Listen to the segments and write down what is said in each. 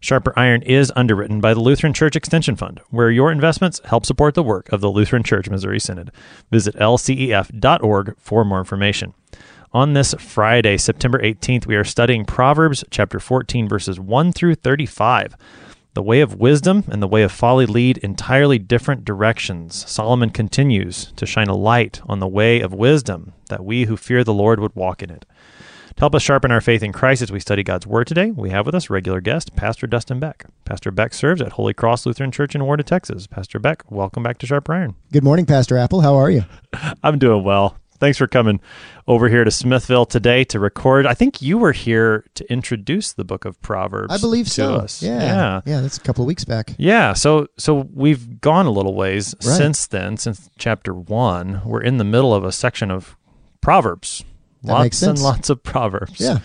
Sharper Iron is underwritten by the Lutheran Church Extension Fund, where your investments help support the work of the Lutheran Church Missouri Synod. Visit lcef.org for more information. On this Friday, September 18th, we are studying Proverbs chapter 14, verses 1 through 35. The way of wisdom and the way of folly lead entirely different directions. Solomon continues to shine a light on the way of wisdom, that we who fear the Lord would walk in it. To help us sharpen our faith in Christ as we study God's Word today, we have with us regular guest, Pastor Dustin Beck. Pastor Beck serves at Holy Cross Lutheran Church in Warda, Texas. Pastor Beck, welcome back to Sharp Iron. Good morning, Pastor Apple. How are you? I'm doing well. Thanks for coming over here to Smithville today to record. I think you were here to introduce the book of Proverbs. I believe so. Us. Yeah, yeah, yeah. That's a couple of weeks back. Yeah, so so we've gone a little ways Right. since then, since chapter one. We're in the middle of a section of Proverbs. That lots makes and lots of Proverbs. Yeah.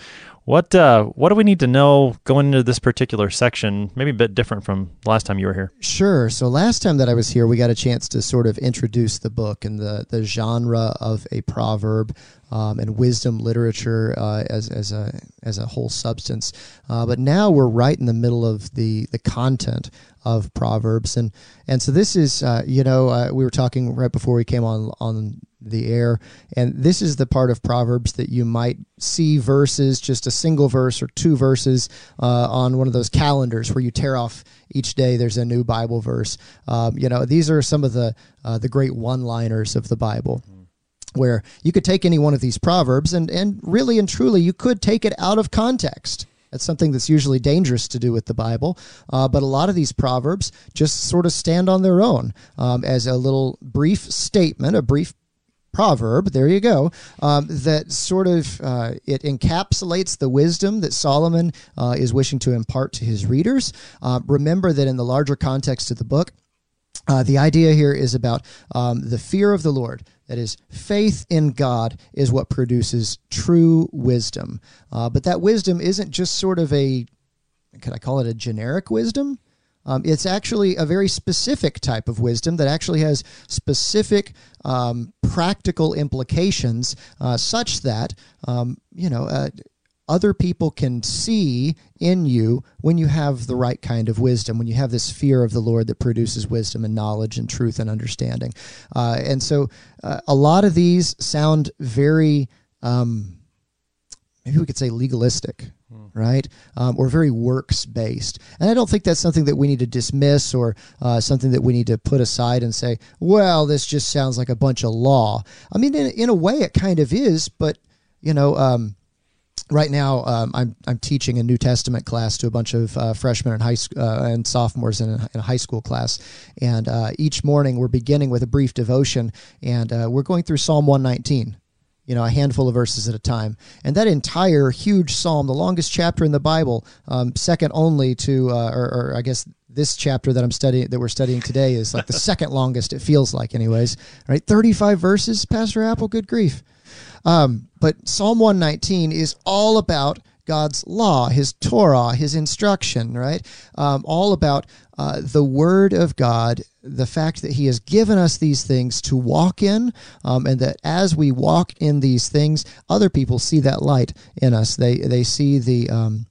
What uh, what do we need to know going into this particular section? Maybe a bit different from last time you were here. Sure. So last time that I was here, we got a chance to sort of introduce the book and the the genre of a proverb um, and wisdom literature uh, as as a as a whole substance. Uh, but now we're right in the middle of the the content of proverbs. And and so this is uh, you know uh, we were talking right before we came on on the air. And this is the part of proverbs that you might see verses just a single verse or two verses uh, on one of those calendars where you tear off each day there's a new bible verse. Um, you know these are some of the uh, the great one liners of the bible where you could take any one of these proverbs and, and really and truly you could take it out of context. That's something that's usually dangerous to do with the Bible. Uh, but a lot of these proverbs just sort of stand on their own um, as a little brief statement, a brief proverb there you go um, that sort of uh, it encapsulates the wisdom that solomon uh, is wishing to impart to his readers uh, remember that in the larger context of the book uh, the idea here is about um, the fear of the Lord. That is, faith in God is what produces true wisdom. Uh, but that wisdom isn't just sort of a, could I call it a generic wisdom? Um, it's actually a very specific type of wisdom that actually has specific um, practical implications, uh, such that um, you know uh, other people can see in you when you have the right kind of wisdom, when you have this fear of the Lord that produces wisdom and knowledge and truth and understanding. Uh, and so uh, a lot of these sound very, um, maybe we could say legalistic. Right, um, or very works based, and I don't think that's something that we need to dismiss or uh, something that we need to put aside and say, "Well, this just sounds like a bunch of law." I mean, in, in a way, it kind of is, but you know, um, right now um, I'm I'm teaching a New Testament class to a bunch of uh, freshmen and high sc- uh, and sophomores in a, in a high school class, and uh, each morning we're beginning with a brief devotion, and uh, we're going through Psalm 119. You know, a handful of verses at a time, and that entire huge psalm, the longest chapter in the Bible, um, second only to, uh, or, or I guess this chapter that I'm studying, that we're studying today, is like the second longest. It feels like, anyways. Right, 35 verses, Pastor Apple. Good grief. Um, but Psalm 119 is all about God's law, His Torah, His instruction, right? Um, all about uh, the Word of God, the fact that He has given us these things to walk in, um, and that as we walk in these things, other people see that light in us. They they see the um,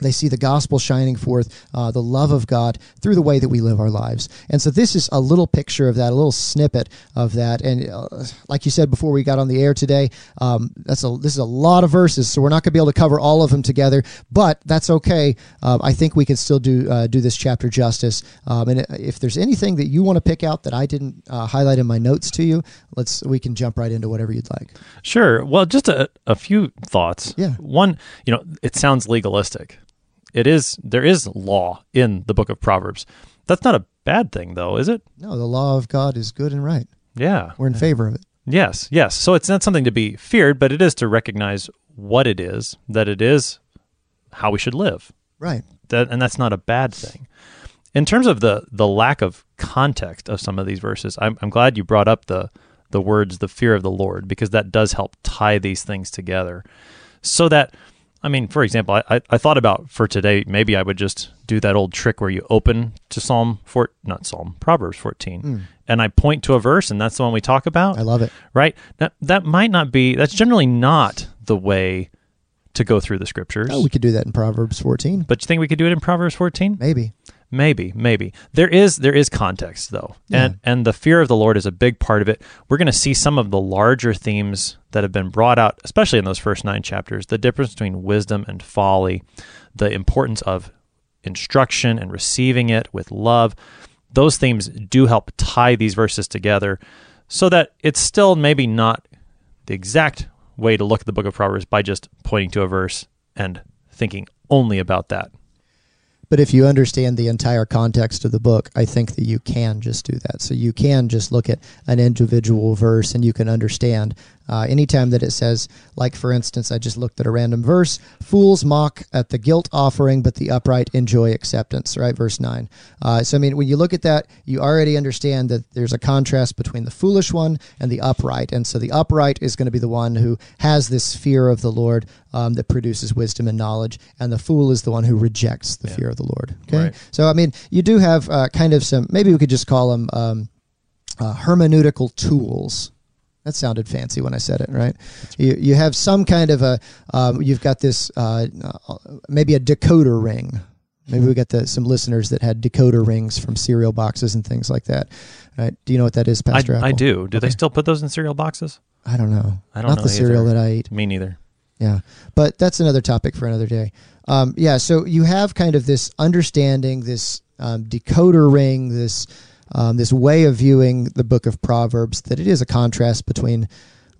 they see the gospel shining forth, uh, the love of God through the way that we live our lives. And so this is a little picture of that, a little snippet of that. And uh, like you said before we got on the air today, um, that's a this is a lot of verses, so we're not going to be able to cover all of them together. But that's okay. Um, I think we can still do uh, do this chapter justice. Um, and if there's anything that you want to pick out that I didn't uh, highlight in my notes to you, let's we can jump right into whatever you'd like. Sure. Well, just a, a few thoughts. Yeah. One, you know, it sounds legalistic. It is. There is law in the book of Proverbs. That's not a bad thing, though, is it? No, the law of God is good and right. Yeah. We're in favor of it. Yes. Yes. So it's not something to be feared, but it is to recognize what it is. That it is how we should live. Right. That, and that's not a bad thing. In terms of the the lack of context of some of these verses, I'm, I'm glad you brought up the the words the fear of the Lord because that does help tie these things together. So that I mean, for example, I, I thought about for today, maybe I would just do that old trick where you open to Psalm four, not Psalm, Proverbs 14, Mm. and I point to a verse, and that's the one we talk about, I love it. right? That that might not be. That's generally not the way to go through the scriptures. Oh, we could do that in Proverbs 14. but you think we could do it in Proverbs 14? Maybe. Maybe, maybe. There is there is context though. Yeah. And and the fear of the Lord is a big part of it. We're going to see some of the larger themes that have been brought out especially in those first 9 chapters, the difference between wisdom and folly, the importance of instruction and receiving it with love. Those themes do help tie these verses together so that it's still maybe not the exact way to look at the book of Proverbs by just pointing to a verse and thinking only about that. But if you understand the entire context of the book, I think that you can just do that. So you can just look at an individual verse and you can understand. Uh, anytime that it says, like for instance, I just looked at a random verse fools mock at the guilt offering, but the upright enjoy acceptance, right? Verse 9. Uh, so, I mean, when you look at that, you already understand that there's a contrast between the foolish one and the upright. And so the upright is going to be the one who has this fear of the Lord um, that produces wisdom and knowledge, and the fool is the one who rejects the fear of the Lord. Okay. Right. So, I mean, you do have uh, kind of some, maybe we could just call them um, uh, hermeneutical tools. That sounded fancy when I said it, right? You, you have some kind of a, um, you've got this, uh, uh, maybe a decoder ring. Maybe we got the, some listeners that had decoder rings from cereal boxes and things like that. Right? Do you know what that is, I, Pastor? I Apple? do. Do they still put those in cereal boxes? I don't know. I don't Not know the cereal that I eat. Me neither. Yeah, but that's another topic for another day. Um, yeah, so you have kind of this understanding, this um, decoder ring, this um, this way of viewing the book of Proverbs that it is a contrast between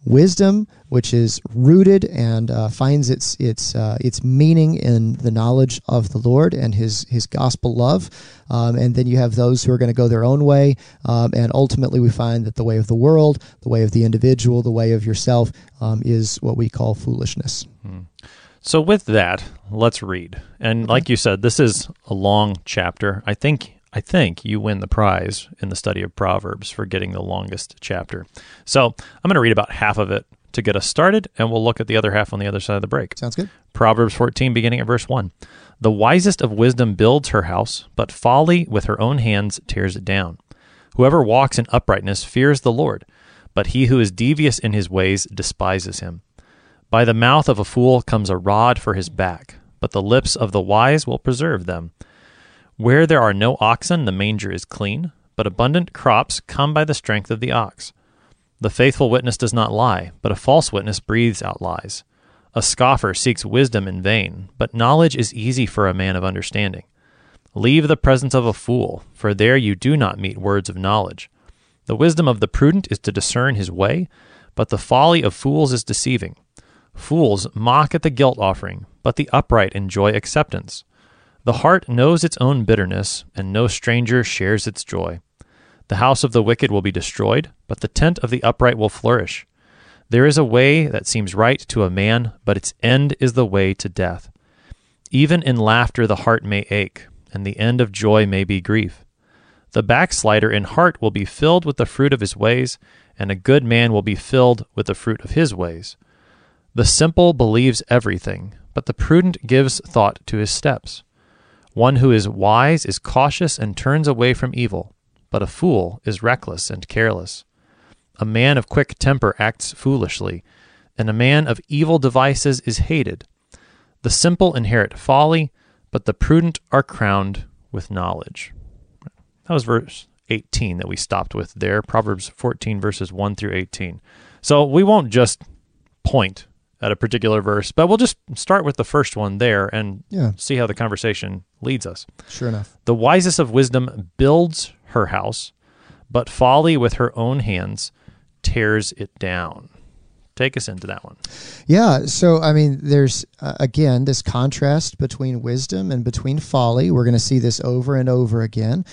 wisdom, which is rooted and uh, finds its its uh, its meaning in the knowledge of the Lord and His His gospel love, um, and then you have those who are going to go their own way, um, and ultimately we find that the way of the world, the way of the individual, the way of yourself, um, is what we call foolishness. So with that, let's read. And like you said, this is a long chapter. I think I think you win the prize in the study of Proverbs for getting the longest chapter. So I'm going to read about half of it to get us started, and we'll look at the other half on the other side of the break. Sounds good. Proverbs 14, beginning at verse 1. The wisest of wisdom builds her house, but folly with her own hands tears it down. Whoever walks in uprightness fears the Lord, but he who is devious in his ways despises him. By the mouth of a fool comes a rod for his back, but the lips of the wise will preserve them. Where there are no oxen, the manger is clean, but abundant crops come by the strength of the ox. The faithful witness does not lie, but a false witness breathes out lies. A scoffer seeks wisdom in vain, but knowledge is easy for a man of understanding. Leave the presence of a fool, for there you do not meet words of knowledge. The wisdom of the prudent is to discern his way, but the folly of fools is deceiving. Fools mock at the guilt offering, but the upright enjoy acceptance. The heart knows its own bitterness, and no stranger shares its joy. The house of the wicked will be destroyed, but the tent of the upright will flourish. There is a way that seems right to a man, but its end is the way to death. Even in laughter the heart may ache, and the end of joy may be grief. The backslider in heart will be filled with the fruit of his ways, and a good man will be filled with the fruit of his ways. The simple believes everything, but the prudent gives thought to his steps. One who is wise is cautious and turns away from evil, but a fool is reckless and careless. A man of quick temper acts foolishly, and a man of evil devices is hated. The simple inherit folly, but the prudent are crowned with knowledge. That was verse 18 that we stopped with there, Proverbs 14, verses 1 through 18. So we won't just point at a particular verse, but we'll just start with the first one there and Yeah, see how the conversation leads us. sure enough. The wisest of wisdom builds her house, but folly with her own hands tears it down. Take us into that one. Yeah, so I mean, there's uh, again this contrast between wisdom and between folly. We're going to see this over and over again,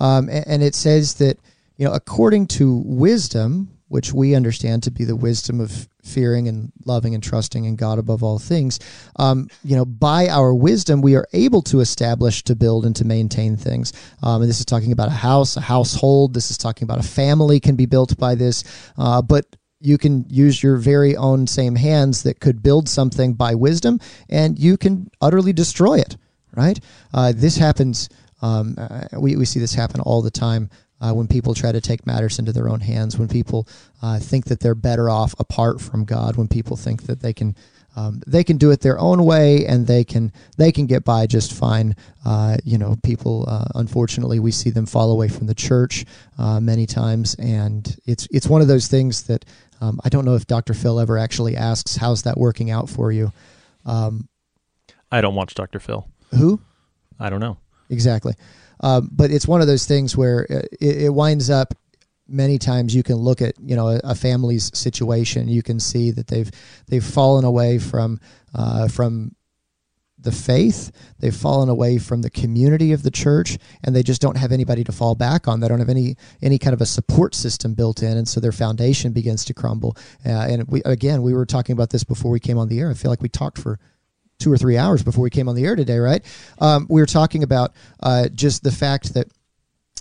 um, and, and it says that you know, according to wisdom, which we understand to be the wisdom of fearing and loving and trusting in God above all things, um, you know, by our wisdom, we are able to establish, to build, and to maintain things. Um, and this is talking about a house, a household. This is talking about a family can be built by this. Uh, but you can use your very own same hands that could build something by wisdom, and you can utterly destroy it. Right? Uh, this happens. Um, uh, we we see this happen all the time. Uh, when people try to take matters into their own hands, when people uh, think that they're better off apart from God, when people think that they can um, they can do it their own way and they can they can get by just fine. Uh, you know, people uh, unfortunately we see them fall away from the church uh, many times, and it's it's one of those things that um, I don't know if Dr. Phil ever actually asks, "How's that working out for you?" Um, I don't watch Dr. Phil. Who? I don't know. Exactly. Um, but it's one of those things where it, it, winds up many times you can look at you know a, a, family's situation. You can see that they've they've fallen away from uh, from the faith. They've fallen away from the community of the church and they just don't have anybody to fall back on. They don't have any any kind of a support system built in and so their foundation begins to crumble. Uh, and we again we were talking about this before we came on the air. I feel like we talked for two or three hours before we came on the air today, right? Um, we were talking about uh, just the fact that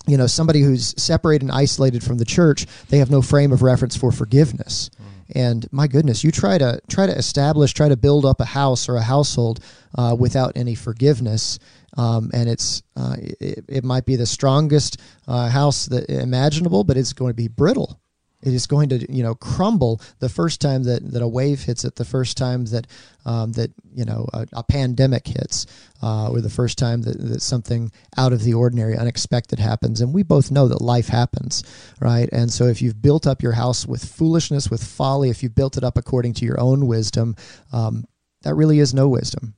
you know somebody who's separated and isolated from the church they have no frame of reference for forgiveness mm. and my goodness you try to try to establish try to build up a house or a household uh, without any forgiveness um, and it's uh, it, it, might be the strongest uh, house that imaginable but it's going to be brittle it is going to you know crumble the first time that, that a wave hits it, the first time that um, that you know a, a pandemic hits, uh, or the first time that, that something out of the ordinary, unexpected happens. And we both know that life happens, right? And so if you've built up your house with foolishness, with folly, if you've built it up according to your own wisdom, um, that really is no wisdom.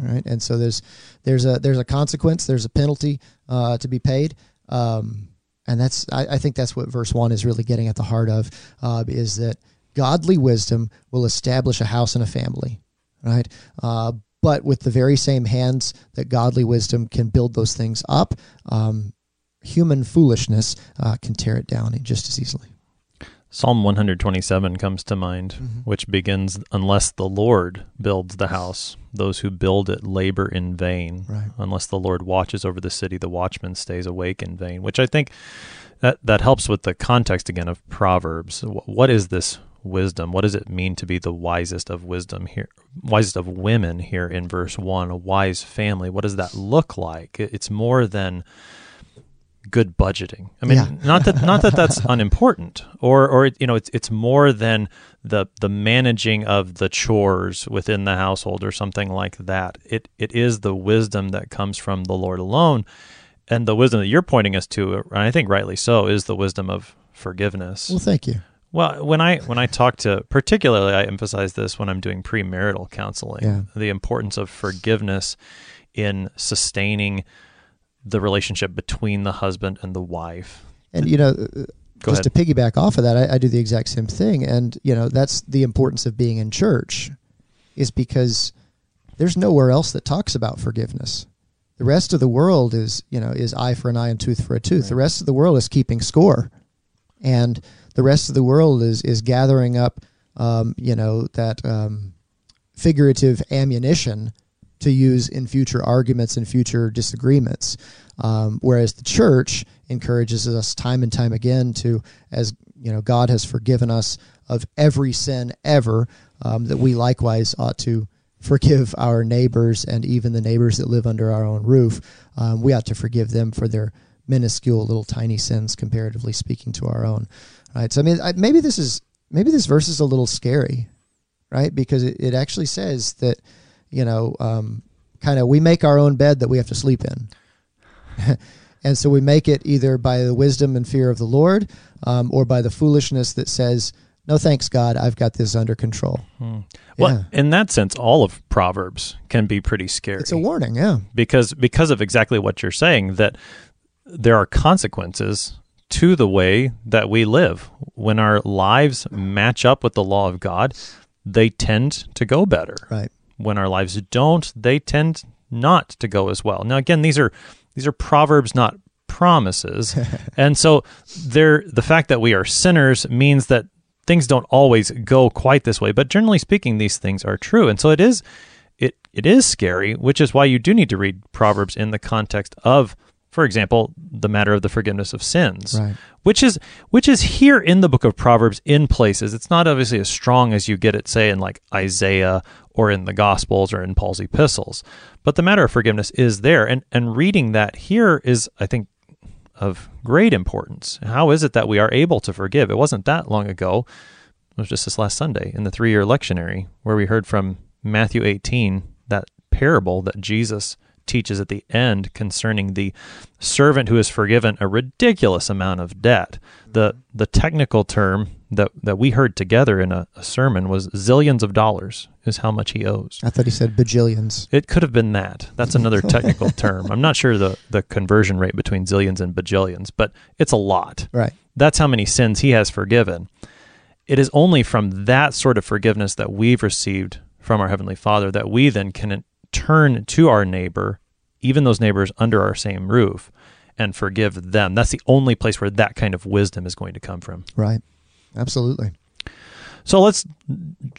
Right, and so there's there's a there's a consequence, there's a penalty uh, to be paid. Um, and that's I, I, think that's what verse one is really getting at the heart of uh, is that godly wisdom will establish a house and a family, right? Uh, but with the very same hands that godly wisdom can build those things up, um, human foolishness uh, can tear it down just as easily. Psalm 127 comes to mind, mm-hmm. which begins, Unless the Lord builds the house, those who build it labor in vain. Right. Unless the Lord watches over the city, the watchman stays awake in vain, which I think that, that helps with the context again of Proverbs. What is this wisdom? What does it mean to be the wisest of wisdom here, wisest of women here in verse 1? A wise family. What does that look like? It's more than good budgeting. I mean, yeah. not that not that that's unimportant, or or you know, it's it's more than the the managing of the chores within the household or something like that. It it is the wisdom that comes from the Lord alone, and the wisdom that you're pointing us to, and I think rightly so, is the wisdom of forgiveness. Well, thank you. Well, when I when I talk to particularly, I emphasize this when I'm doing premarital counseling, yeah. the importance of forgiveness in sustaining the relationship between the husband and the wife. And you know, Go just ahead. to piggyback off of that, I, I, do the exact same thing, and you know that's the importance of being in church, is because there's nowhere else that talks about forgiveness. The rest of the world is you know is eye for an eye and tooth for a tooth. Right. The rest of the world is keeping score, and the rest of the world is is gathering up, um, you know that um, figurative ammunition to use in future arguments and future disagreements. Um, whereas the church encourages us time and time again to, as you know, God has forgiven us of every sin ever, um, that we likewise ought to forgive our neighbors and even the neighbors that live under our own roof. Um, we ought to forgive them for their minuscule, little tiny sins, comparatively speaking, to our own. Right. So I mean, I, maybe this is maybe this verse is a little scary, right? Because it, it actually says that you know, um, kind of we make our own bed that we have to sleep in. and so we make it either by the wisdom and fear of the Lord um, or by the foolishness that says, no thanks, God, I've got this under control. Hmm. Well, yeah. in that sense, all of Proverbs can be pretty scary. It's a warning, yeah. Because because of exactly what you're saying, that there are consequences to the way that we live. When our lives match up with the law of God, they tend to go better. Right when our lives don't, they tend not to go as well. Now, again, these are these are proverbs, not promises, and so there the fact that we are sinners means that things don't always go quite this way, but generally speaking, these things are true. And so it is it it is scary, which is why you do need to read Proverbs in the context of, for example, the matter of the forgiveness of sins, Right. which is which is here in the book of Proverbs in places. It's not obviously as strong as you get it, say, in like Isaiah or in the Gospels or in Paul's epistles, but the matter of forgiveness is there, and and reading that here is, I think, of great importance. How is it that we are able to forgive? It wasn't that long ago. It was just this last Sunday in the three year lectionary where we heard from Matthew 18, that parable that Jesus teaches at the end concerning the servant who is forgiven a ridiculous amount of debt. The the technical term that, that we heard together in a, a sermon was zillions of dollars is how much he owes. I thought he said bajillions. It could have been that. That's another technical term. I'm not sure the, the conversion rate between zillions and bajillions, but it's a lot. Right. That's how many sins he has forgiven. It is only from that sort of forgiveness that we've received from our Heavenly Father that we then can turn to our neighbor, even those neighbors under our same roof, and forgive them. That's the only place where that kind of wisdom is going to come from. Right. Absolutely. So let's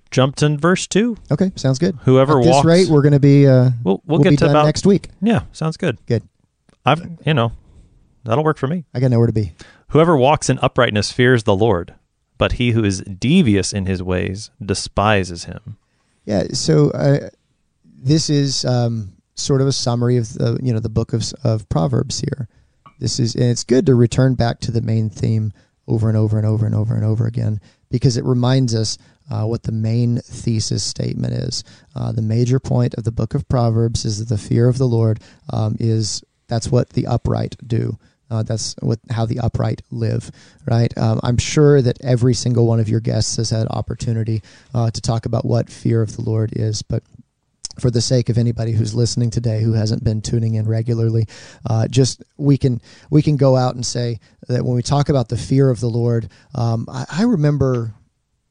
jump to verse 2. Okay. Sounds good. Whoever At this rate, we're going to be. Uh, we'll, we'll, we'll get be to about. next week. Yeah, sounds good. Good. I've, you know, that'll work for me. I got nowhere to be. Whoever walks in uprightness fears the Lord, but he who is devious in his ways despises him. Yeah. So uh, this is um, sort of a summary of the you know the book of of Proverbs here. This is and it's good to return back to the main theme over and over and over and over and over again because it reminds us uh, what the main thesis statement is. Uh, the major point of the book of Proverbs is that the fear of the Lord um, is that's what the upright do. Uh, that's what how the upright live, right? Um, I'm sure that every single one of your guests has had opportunity uh, to talk about what fear of the Lord is, but for the sake of anybody who's listening today who hasn't been tuning in regularly, uh, just we can we can go out and say that when we talk about the fear of the Lord, um, I, I remember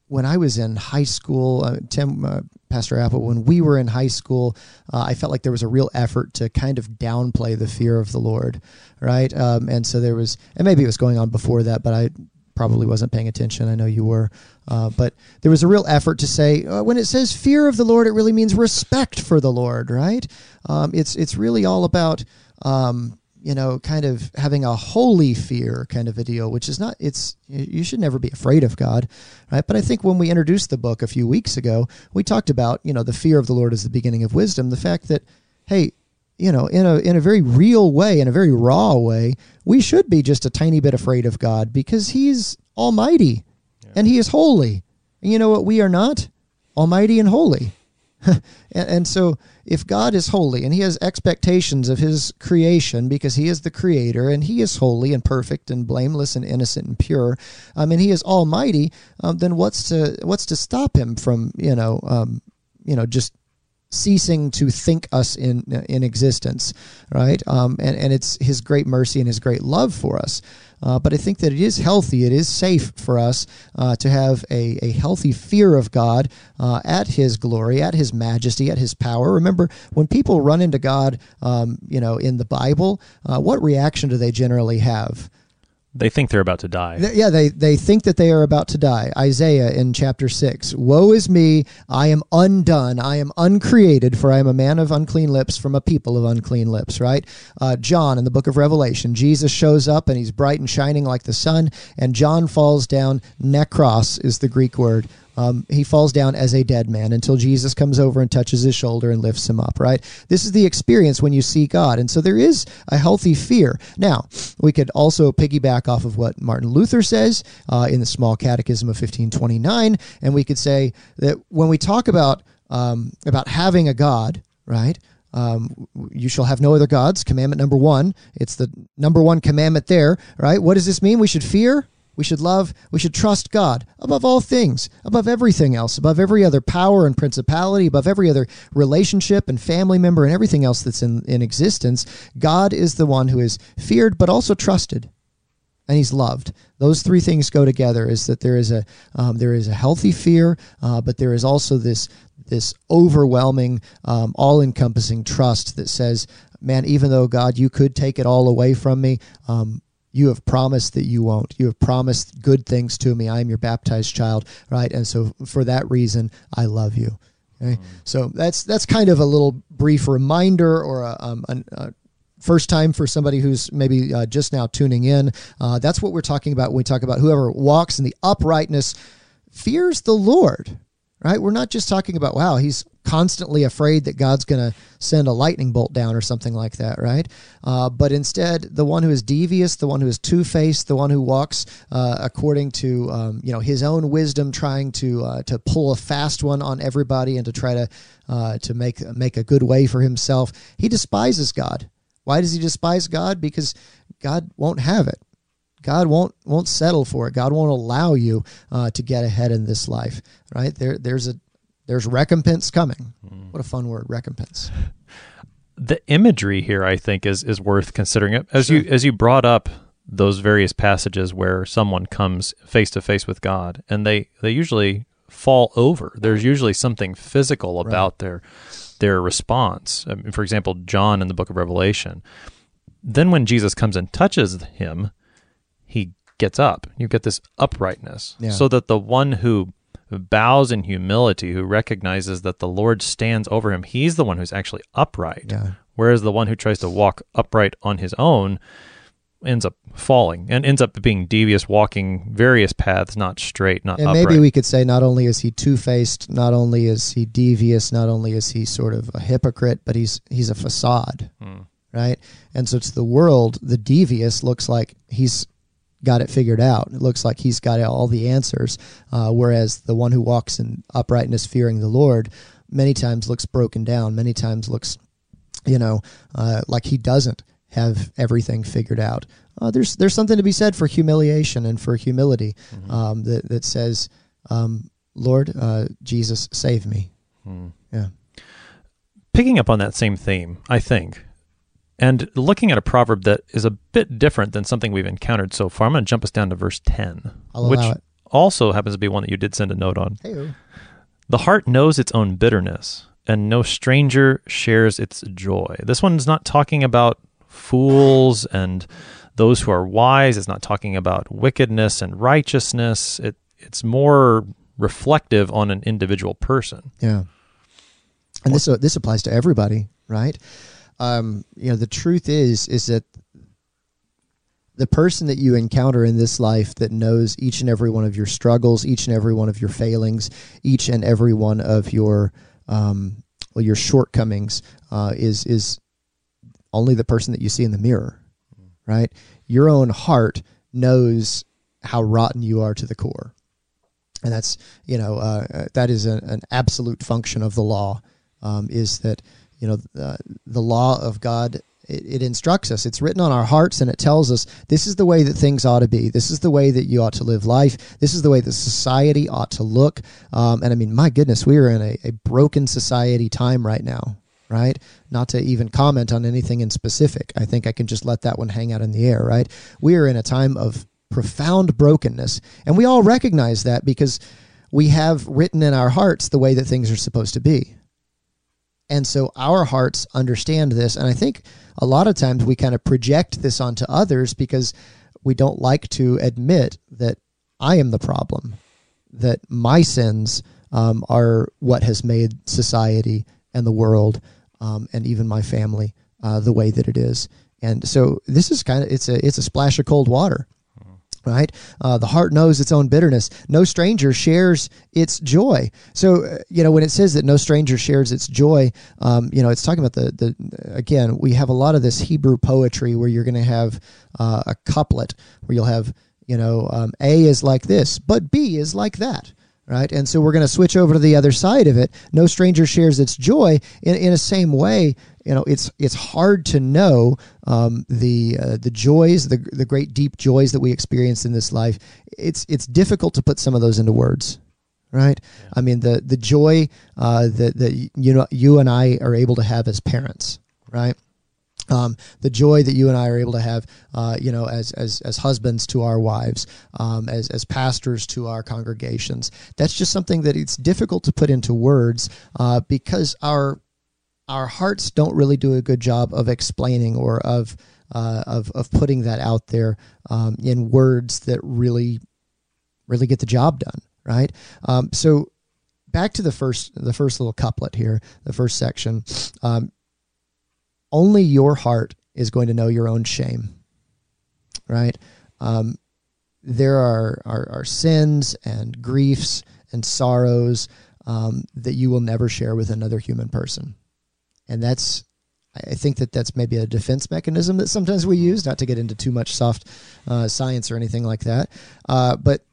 when I was in high school, uh, Tim, uh, Pastor Apple, when we were in high school, uh, I felt like there was a real effort to kind of downplay the fear of the Lord, right? Um, and so there was, and maybe it was going on before that, but I probably wasn't paying attention. I know you were, uh, but there was a real effort to say uh, when it says fear of the Lord, it really means respect for the Lord, right? Um, it's it's really all about. Um, you know, kind of having a holy fear kind of a deal, which is not, it's, you should never be afraid of God, right? But I think when we introduced the book a few weeks ago, we talked about, you know, the fear of the Lord is the beginning of wisdom. The fact that, hey, you know, in a in a very real way, in a very raw way, we should be just a tiny bit afraid of God because He's Almighty and He is holy. And you know what? We are not Almighty and holy. and, and so, if God is holy and He has expectations of His creation because He is the Creator and He is holy and perfect and blameless and innocent and pure, um, and He is Almighty, um, then what's to what's to stop Him from you know um, you know just ceasing to think us in in existence, right? Um, and and it's His great mercy and His great love for us. Uh, but I think that it is healthy, it is safe for us uh, to have a, a healthy fear of God uh, at His glory, at His majesty, at His power. Remember, when people run into God, um, you know, in the Bible, uh, what reaction do they generally have? They think they're about to die. Yeah, they, they think that they are about to die. Isaiah in chapter 6 Woe is me, I am undone, I am uncreated, for I am a man of unclean lips from a people of unclean lips, right? Uh, John in the book of Revelation, Jesus shows up and he's bright and shining like the sun, and John falls down. Nekros is the Greek word. Um, he falls down as a dead man until Jesus comes over and touches his shoulder and lifts him up, right? This is the experience when you see God. And so there is a healthy fear. Now, we could also piggyback off of what Martin Luther says uh, in the Small Catechism of 1529, and we could say that when we talk about, um, about having a God, right? Um, you shall have no other gods. Commandment number one. It's the number one commandment there, right? What does this mean? We should fear. We should love, we should trust God above all things, above everything else, above every other power and principality, above every other relationship and family member and everything else that's in, in existence. God is the one who is feared but also trusted and he's loved. Those three things go together. Is that there is a um, there is a healthy fear, uh, but there is also this this overwhelming, um, all encompassing trust that says, "Man, even though God, you could take it all away from me, um, You have promised that you won't. You have promised good things to me. I am your baptized child, right? And so for that reason, I love you. Okay? Mm. So that's that's kind of a little brief reminder or a, um, a first time for somebody who's maybe uh, just now tuning in. Uh, that's what we're talking about when we talk about whoever walks in the uprightness fears the Lord right? We're not just talking about, wow, he's constantly afraid that God's going to send a lightning bolt down or something like that, right? Uh, but instead, the one who is devious, the one who is two faced, the one who walks uh, according to um, you know his own wisdom, trying to uh, to pull a fast one on everybody and to try to uh, to make make a good way for himself, he despises God. Why does he despise God? Because God won't have it. God won't won't settle for it. God won't allow you uh, to get ahead in this life. Right there, there's a there's recompense coming. Mm. What a fun word, recompense. The imagery here, I think, is is worth considering. As sure. you as you brought up those various passages where someone comes face to face with God, and they they usually fall over. There's usually something physical about right. their their response. I mean, for example, John in the book of Revelation. Then when Jesus comes and touches him, he gets up. You get this uprightness, yeah. so that the one who bows in humility, who recognizes that the Lord stands over him, he's the one who's actually upright. Yeah. Whereas the one who tries to walk upright on his own ends up falling and ends up being devious, walking various paths, not straight, not and upright. maybe we could say not only is he two faced, not only is he devious, not only is he sort of a hypocrite, but he's he's a facade. Hmm. Right. And so to the world, the devious looks like he's got it figured out. It looks like he's got all the answers. Uh, whereas the one who walks in uprightness, fearing the Lord, many times looks broken down. Many times looks, you know, uh, like he doesn't have everything figured out. Uh, there's there's something to be said for humiliation and for humility mm-hmm. um, that that says, um, "Lord uh, Jesus, save me." Mm. Yeah. Picking up on that same theme, I think and looking at a proverb that is a bit different than something we've encountered so far, I'm going to jump us down to verse 10, which also happens to be one that you did send a note on. Hey-o. Oh. The heart knows its own bitterness, and no stranger shares its joy. This one's not talking about fools and those who are wise. It's not talking about wickedness and righteousness. It, it's more reflective on an individual person. Yeah. And this, uh, this applies to everybody, right? Um, you know, the truth is, is that the person that you encounter in this life that knows each and every one of your struggles, each and every one of your failings, each and every one of your um, well, your shortcomings uh, is is only the person that you see in the mirror, right? Your own heart knows how rotten you are to the core, and that's you know uh, that is a, an absolute function of the law. Um, is that you know, uh, the law of God it, instructs us. It's written on our hearts and it tells us this is the way that things ought to be. This is the way that you ought to live life. This is the way that society ought to look. Um, and I mean, my goodness, we are in a, a broken society time right now, right? Not to even comment on anything in specific. I think I can just let that one hang out in the air, right? We are in a time of profound brokenness. And we all recognize that because we have written in our hearts the way that things are supposed to be. And so our hearts understand this. And I think a lot of times we kind of project this onto others because we don't like to admit that I am the problem, that my sins um, are what has made society and the world um, and even my family uh, the way that it is. And so this is kind of it's a it's a splash of cold water right? Uh, the heart knows its own bitterness. No stranger shares its joy. So, uh, you know, when it says that no stranger shares its joy, um, you know, it's talking about the, the, again, we have a lot of this Hebrew poetry where you're going to have uh, a couplet where you'll have, you know, um, A is like this, but B is like that right? And so we're going to switch over to the other side of it. No stranger shares its joy. In, in a same way, you know, it's it's hard to know um, the uh, the joys, the the great deep joys that we experience in this life. It's it's difficult to put some of those into words, right? Yeah. I mean, the the joy uh, that that you know you and I are able to have as parents, right? Um, the joy that you and I are able to have, uh, you know, as, as, as husbands to our wives, um, as, as pastors to our congregations. That's just something that it's difficult to put into words uh, because our, our hearts don't really do a good job of explaining or of, uh, of of putting that out there um, in words that really really get the job done, right? Um, so back to the first the first little couplet here, the first section. Only your heart is going to know your own shame, right? Um, there are, are, are sins and griefs and sorrows um, that you will never share with another human person, and that's I think that that's maybe a defense mechanism that sometimes we use, not to get into too much soft uh, science or anything like that. Uh, but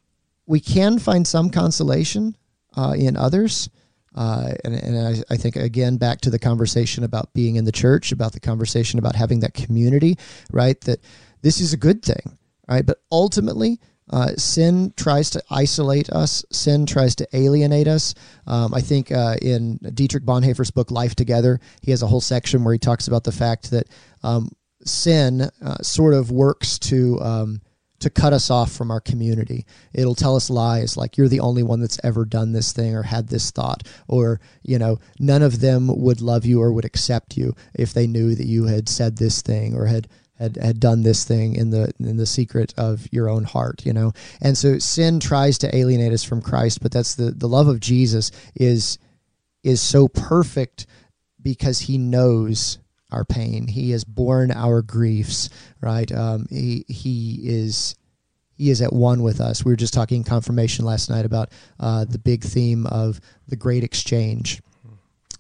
we can find some consolation uh, in others. Uh, and, and I, I, think again back to the conversation about being in the church, about the conversation about having that community, right? That this is a good thing, right? But ultimately, uh, sin tries to isolate us. Sin tries to alienate us. Um, I think uh, in Dietrich Bonhoeffer's book Life Together, he has a whole section where he talks about the fact that um, sin uh, sort of works to um, to cut us off from our community. It'll tell us lies like you're the only one that's ever done this thing or had this thought, or, you know, none of them would love you or would accept you if they knew that you had said this thing or had. Had, had done this thing in the in the secret of your own heart, you know, and so sin tries to alienate us from Christ, but that's the the love of Jesus is is so perfect because he knows our pain. He has borne our griefs, right? Um, he he is he is at one with us. We were just talking confirmation last night about uh, the big theme of the great exchange,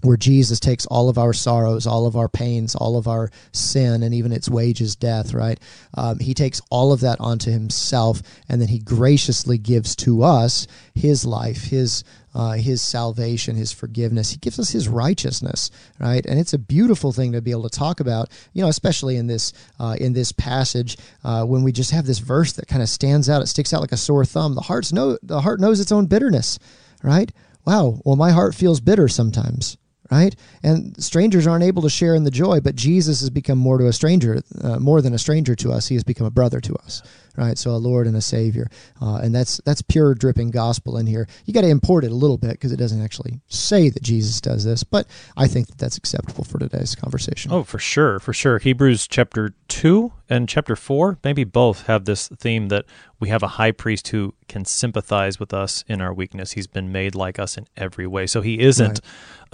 where Jesus takes all of our sorrows, all of our pains, all of our sin, and even its wages, death, right? Um, he takes all of that onto himself, and then he graciously gives to us his life, his uh, his salvation, his forgiveness. He gives us his righteousness, right? And it's a beautiful thing to be able to talk about, you know, especially in this uh, in this passage uh, when we just have this verse that kind of stands out. It sticks out like a sore thumb. The heart's know the heart knows its own bitterness, right? Wow. Well, my heart feels bitter sometimes right? And strangers aren't able to share in the joy, but Jesus has become more to a stranger, uh, more than a stranger to us. He has become a brother to us right? So a Lord and a Savior, uh, and that's that's pure dripping gospel in here. You got to import it a little bit because it doesn't actually say that Jesus does this, but I think that that's acceptable for today's conversation. Oh, for sure, for sure. Hebrews chapter two and chapter four, maybe both have this theme that we have a high priest who can sympathize with us in our weakness. He's been made like us in every way, so he isn't.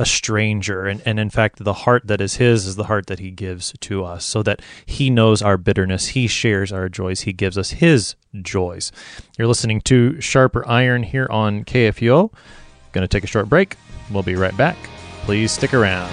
A stranger. And, and in fact, the heart that is his is the heart that he gives to us, so that he knows our bitterness. He shares our joys. He gives us his joys. You're listening to Sharper Iron here on KFUO. Going to take a short break. We'll be right back. Please stick around.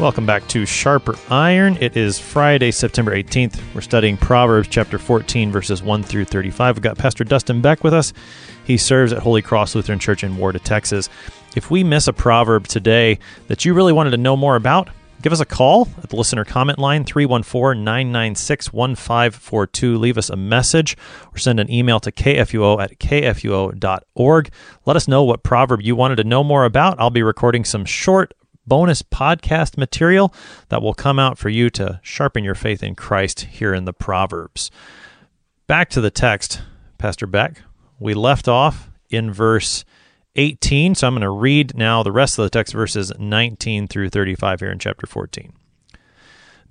Welcome back to Sharper Iron. It is Friday, September 18th. We're studying Proverbs chapter 14, verses 1 through 35. We've got Pastor Dustin Beck with us. He serves at Holy Cross Lutheran Church in Warda, Texas. If we miss a proverb today that you really wanted to know more about, give us a call at the listener comment line 314 996 1542. Leave us a message or send an email to kfuo at kfuo.org. Let us know what proverb you wanted to know more about. I'll be recording some short bonus podcast material that will come out for you to sharpen your faith in Christ here in the Proverbs. Back to the text, Pastor Beck. We left off in verse 18, so I'm going to read now the rest of the text, verses 19 through 35 here in chapter 14.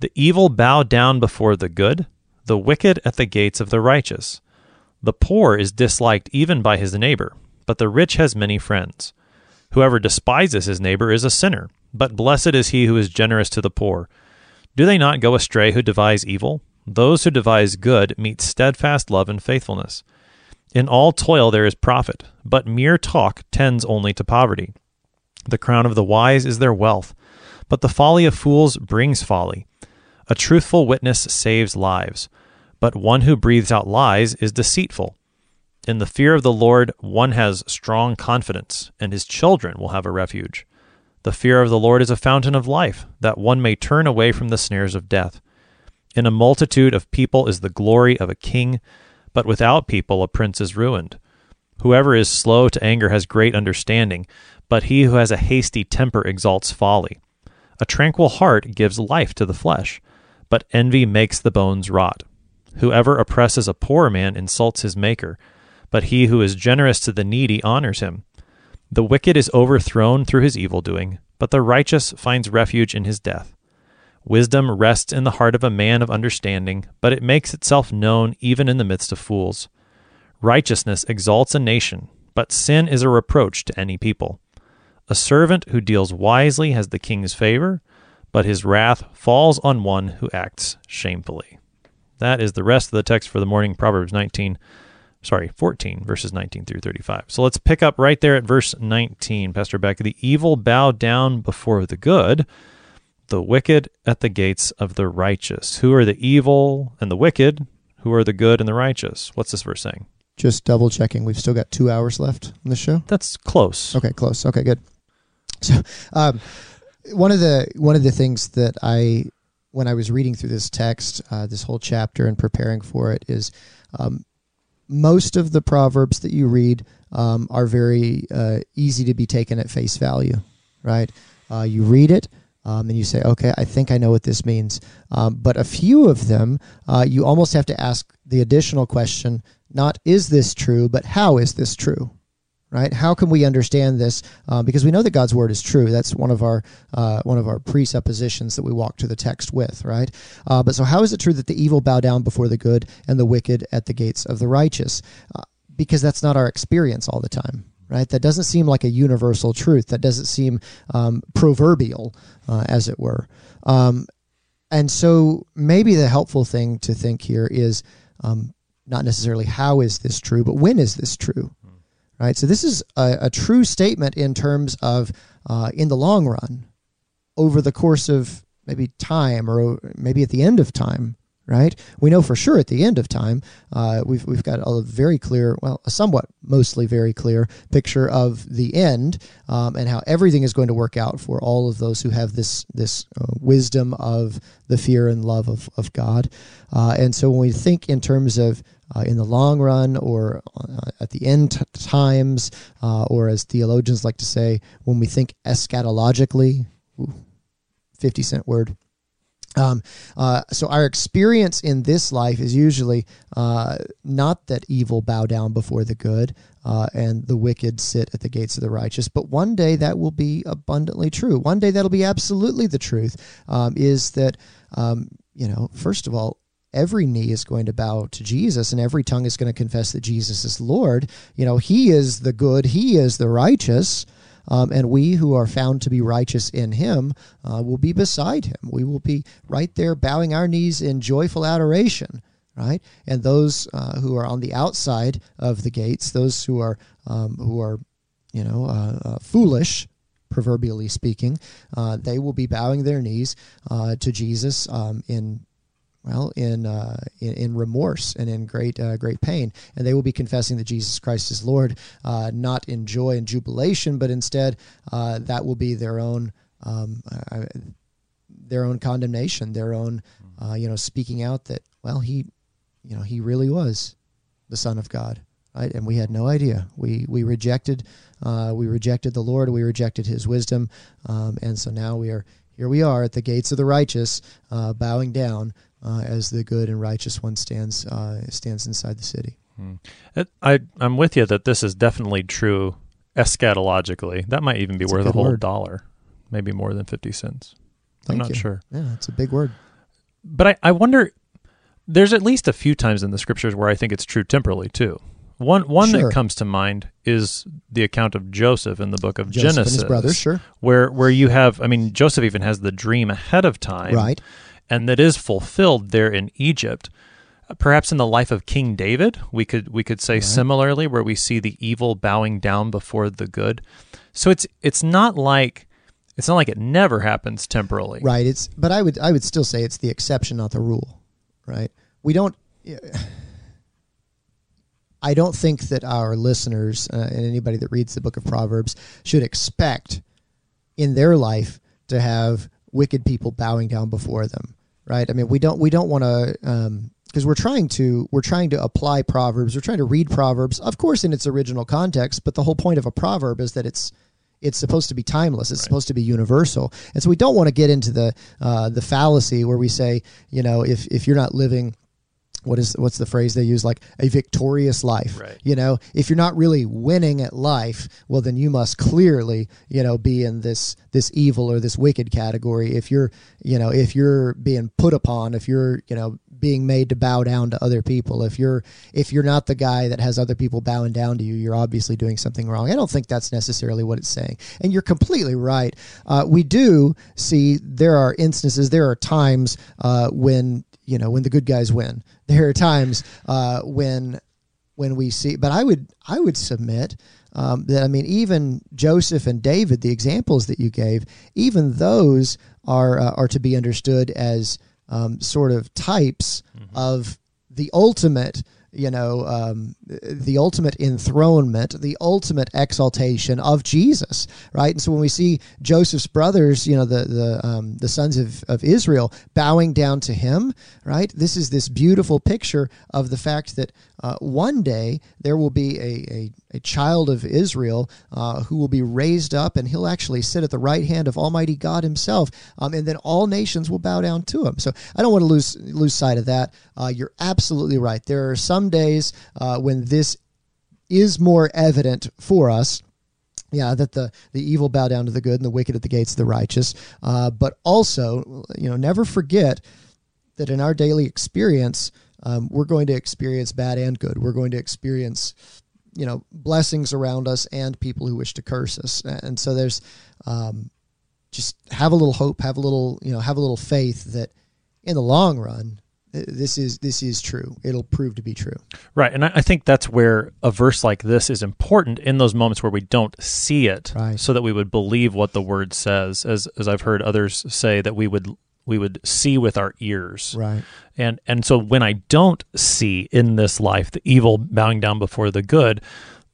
The evil bow down before the good, the wicked at the gates of the righteous. The poor is disliked even by his neighbor, but the rich has many friends. Whoever despises his neighbor is a sinner but blessed is he who is generous to the poor. Do they not go astray who devise evil? Those who devise good meet steadfast love and faithfulness. In all toil there is profit, but mere talk tends only to poverty. The crown of the wise is their wealth, but the folly of fools brings folly. A truthful witness saves lives, but one who breathes out lies is deceitful. In the fear of the Lord, one has strong confidence, and his children will have a refuge. The fear of the Lord is a fountain of life, that one may turn away from the snares of death. In a multitude of people is the glory of a king, but without people a prince is ruined. Whoever is slow to anger has great understanding, but he who has a hasty temper exalts folly. A tranquil heart gives life to the flesh, but envy makes the bones rot. Whoever oppresses a poor man insults his maker, but he who is generous to the needy honors him. The wicked is overthrown through his evil doing, but the righteous finds refuge in his death. Wisdom rests in the heart of a man of understanding, but it makes itself known even in the midst of fools. Righteousness exalts a nation, but sin is a reproach to any people. A servant who deals wisely has the king's favor, but his wrath falls on one who acts shamefully. That is the rest of the text for the morning, Proverbs 19, sorry, 14, verses 19 through 35. So let's pick up right there at verse 19, Pastor Beck. The evil bow down before the good, the wicked at the gates of the righteous. Who are the evil and the wicked? Who are the good and the righteous? What's this verse saying? Just double checking. We've still got two hours left in the show. That's close. Okay, close. Okay, good. So, um, one of the one of the things that I, when I was reading through this text, uh, this whole chapter, and preparing for it, is um, most of the proverbs that you read um, are very uh, easy to be taken at face value, right? Uh, you read it. Um, and you say, okay, I think I know what this means. Um, but a few of them, uh, you almost have to ask the additional question not is this true, but how is this true? Right? How can we understand this? Um, because we know that God's word is true. That's one of our uh, one of our presuppositions that we walk to the text with. Right? Uh, but so, how is it true that the evil bow down before the good and the wicked at the gates of the righteous? Uh, because that's not our experience all the time right? That doesn't seem like a universal truth. That doesn't seem um, proverbial, uh, as it were. Um, and so maybe the helpful thing to think here is um, not necessarily how is this true, but when is this true, right? So this is a, a true statement in terms of uh, in the long run, over the course of maybe time or maybe at the end of time, right? We know for sure at the end of time, uh, we've we've got a very clear, well, a somewhat mostly very clear picture of the end um, and how everything is going to work out for all of those who have this this uh, wisdom of the fear and love of of God. Uh, and so when we think in terms of uh, in the long run or uh, at the end t- times, uh, or as theologians like to say, when we think eschatologically, ooh, 50 cent word um, uh, so our experience in this life is usually uh, not that evil bow down before the good uh, and the wicked sit at the gates of the righteous, but one day that will be abundantly true. One day that'll be absolutely the truth. Um, is that um, you know first of all. Every knee is going to bow to Jesus, and every tongue is going to confess that Jesus is Lord. You know, He is the good, He is the righteous. Um, and we who are found to be righteous in him uh, will be beside him. We will be right there bowing our knees in joyful adoration, right? And those uh, who are on the outside of the gates, those who are um, who are, you know, uh, uh foolish, proverbially speaking, uh, they will be bowing their knees uh, to Jesus um, in well, in, uh, in, in remorse and in great uh, great pain, and they will be confessing that Jesus Christ is Lord, uh, not in joy and jubilation, but instead uh, that will be their own um, uh, their own condemnation, their own uh, you know speaking out that well he you know he really was the Son of God, right? And we had no idea. We we rejected we rejected the Lord. We rejected His wisdom, um, and so now we are here. We are at the gates of the righteous, bowing down uh, as the good and righteous one stands uh, stands inside the city. Hmm. I I'm with you that this is definitely true eschatologically. That might even be worth a, a whole word. dollar, maybe more than fifty cents. Thank I'm not you. sure. Yeah, it's a big word. But I, I wonder. There's at least a few times in the scriptures where I think it's true temporally too. One one sure. that comes to mind is the account of Joseph in the book of Joseph Genesis, and his brothers, sure. Where where you have, I mean, Joseph even has the dream ahead of time, right? And that is fulfilled there in Egypt. Perhaps in the life of King David, we could we could say right. similarly, where we see the evil bowing down before the good. So it's it's not like It's not like it never happens temporally. Right. It's but I would I would still say it's the exception, not the rule. Right. We don't. I don't think that our listeners uh, and anybody that reads the Book of Proverbs should expect in their life to have wicked people bowing down before them. Right. I mean, we don't we don't want to. Um, because we're trying to we're trying to apply proverbs we're trying to read proverbs of course in its original context but the whole point of a proverb is that it's it's supposed to be timeless. It's right. supposed to be universal, and so we don't want to get into the uh, the fallacy where we say, you know, if if you're not living what is what's the phrase they use like a victorious life right. you know if you're not really winning at life well then you must clearly you know be in this this evil or this wicked category if you're you know if you're being put upon if you're you know being made to bow down to other people. If you're if you're not the guy that has other people bowing down to you, you're obviously doing something wrong. I don't think that's necessarily what it's saying. And you're completely right. Uh, we do see there are instances, there are times uh, when you know when the good guys win. There are times uh, when when we see, but I would I would submit. Um, that I mean, even Joseph and David, the examples that you gave, even those are uh, are to be understood as um, sort of types mm-hmm. of the ultimate you know, um, the ultimate enthronement, the ultimate exaltation of Jesus, right? And so when we see Joseph's brothers, you know, the the um, the sons of, of Israel bowing down to him, right? This is this beautiful picture of the fact that uh, one day there will be a, a, a child of Israel uh, who will be raised up, and he'll actually sit at the right hand of Almighty God Himself, um, and then all nations will bow down to him. So I don't want to lose lose sight of that. Uh, you're absolutely right. There are some days uh, when this is more evident for us yeah, that the, the evil bow down to the good and the wicked at the gates of the righteous. Uh, but also, you know, never forget that in our daily experience, um, we're going to experience bad and good. We're going to experience, you know, blessings around us and people who wish to curse us. And so there's um, just have a little hope, have a little, you know, have a little faith that in the long run, this is this is true. It'll prove to be true. Right, and I, think that's where a verse like this is important in those moments where we don't see it, right. so that we would believe what the word says. As as I've heard others say that we would we would see with our ears. Right. And and so when I don't see in this life the evil bowing down before the good,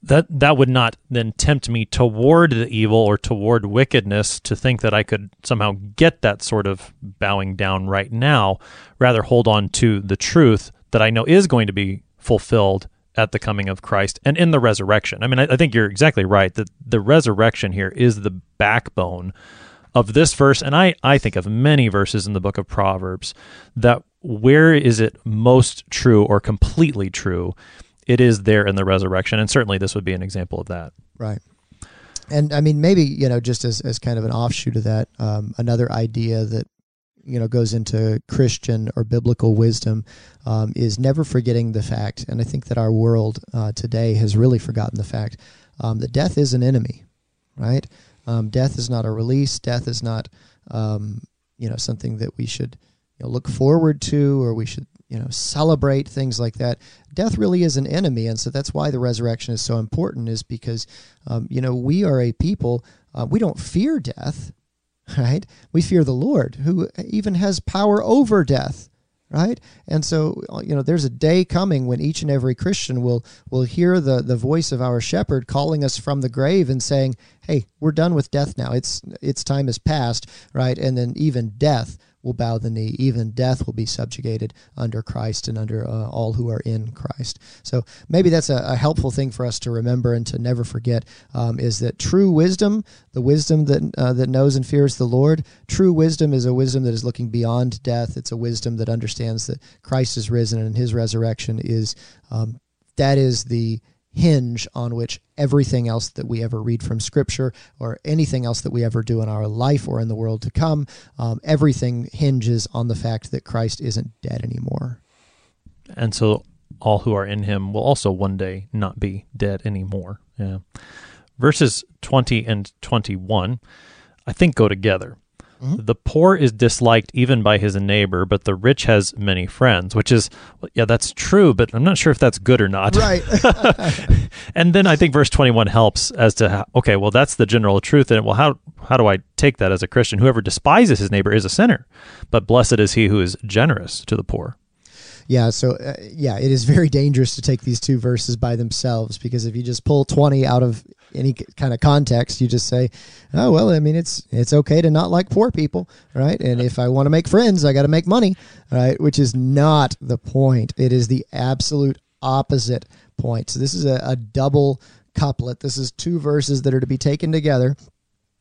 that that would not then tempt me toward the evil or toward wickedness to think that I could somehow get that sort of bowing down right now, rather hold on to the truth that I know is going to be fulfilled at the coming of Christ and in the resurrection. I mean, I, I think you're exactly right that the resurrection here is the backbone of this verse, and I, I think of many verses in the book of Proverbs, that where is it most true or completely true? It is there in the resurrection. And certainly this would be an example of that. Right. And I mean, maybe, you know, just as, as kind of an offshoot of that, um, another idea that, you know, goes into Christian or biblical wisdom um, is never forgetting the fact. And I think that our world uh, today has really forgotten the fact um, that death is an enemy, right? Um, death is not a release. Death is not, um, you know, something that we should you know, look forward to or we should, you know, celebrate things like that. Death really is an enemy, and so that's why the resurrection is so important. Is because, um, you know, we are a people. Uh, we don't fear death, right? We fear the Lord, who even has power over death right and so uh, you know there's a day coming when each and every christian will will hear the the voice of our shepherd calling us from the grave and saying hey we're done with death now it's its time has passed right and then even death will bow the knee. Even death will be subjugated under Christ and under uh, all who are in Christ. So maybe that's a, a, helpful thing for us to remember and to never forget um, is that true wisdom, the wisdom that uh, that knows and fears the Lord, true wisdom is a wisdom that is looking beyond death. It's a wisdom that understands that Christ is risen and His resurrection is um, that is the hinge on which everything else that we ever read from Scripture or anything else that we ever do in our life or in the world to come, um, everything hinges on the fact that Christ isn't dead anymore. And so all who are in him will also one day not be dead anymore. Yeah. Verses 20 and 21, I think, go together. The poor is disliked even by his neighbor, but the rich has many friends, which is, yeah, that's true, but I'm not sure if that's good or not. Right. and then I think verse 21 helps as to how, okay, well, that's the general truth. And well, how, how do I take that as a Christian? Whoever despises his neighbor is a sinner, but blessed is he who is generous to the poor. Yeah, so uh, yeah, it is very dangerous to take these two verses by themselves because if you just pull 20 out of any kind of context, you just say, "Oh, well, I mean, it's it's okay to not like poor people, right? And if I want to make friends, I got to make money, right? Which is not the point. It is the absolute opposite point. So this is a, a double couplet. This is two verses that are to be taken together.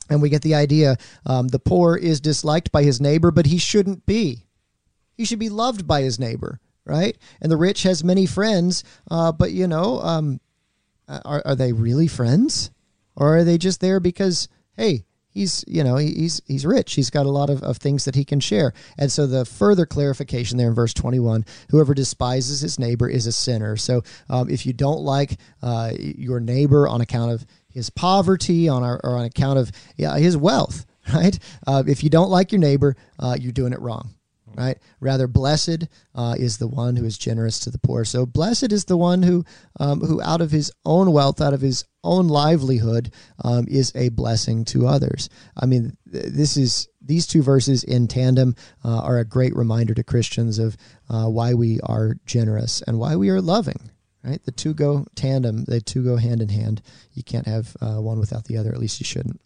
And we get the idea. Um, the poor is disliked by his neighbor, but he shouldn't be. He should be loved by his neighbor right? And the rich has many friends, uh, but you know, um, are are they really friends, or are they just there because hey, he's you know he's he's rich, he's got a lot of, of things that he can share, and so the further clarification there in verse twenty one: whoever despises his neighbor is a sinner. So um, if you don't like uh, your neighbor on account of his poverty, on our, or on account of yeah, his wealth, right? Uh, if you don't like your neighbor, uh, you're doing it wrong right? Rather, blessed uh, is the one who is generous to the poor. So, blessed is the one who, um, who out of his own wealth, out of his own livelihood, um, is a blessing to others. I mean, this is these two verses in tandem uh, are a great reminder to Christians of uh, why we are generous and why we are loving. Right, the two go tandem. They two go hand in hand. You can't have uh, one without the other. At least you shouldn't.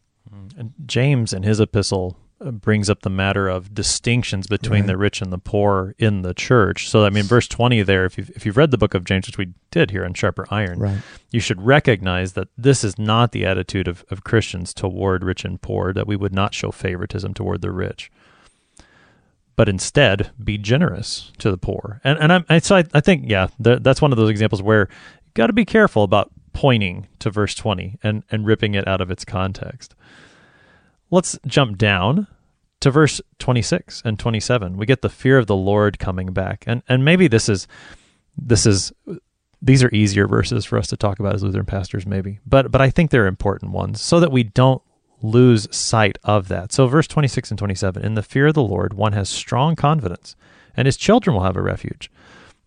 And James, in his epistle, Uh, brings up the matter of distinctions between right. the rich and the poor in the church. So, I mean, verse 20 there, if you've, if you've read the book of James, which we did here on Sharper Iron, right. you should recognize that this is not the attitude of, of Christians toward rich and poor, that we would not show favoritism toward the rich, but instead be generous to the poor. And, and I, so I, I think, yeah, that's one of those examples where you've got to be careful about pointing to verse 20 and, and ripping it out of its context. Let's jump down to verse 26 and 27. We get the fear of the Lord coming back. And and maybe this is this is these are easier verses for us to talk about as Lutheran pastors maybe. But but I think they're important ones so that we don't lose sight of that. So verse 26 and 27, in the fear of the Lord one has strong confidence and his children will have a refuge.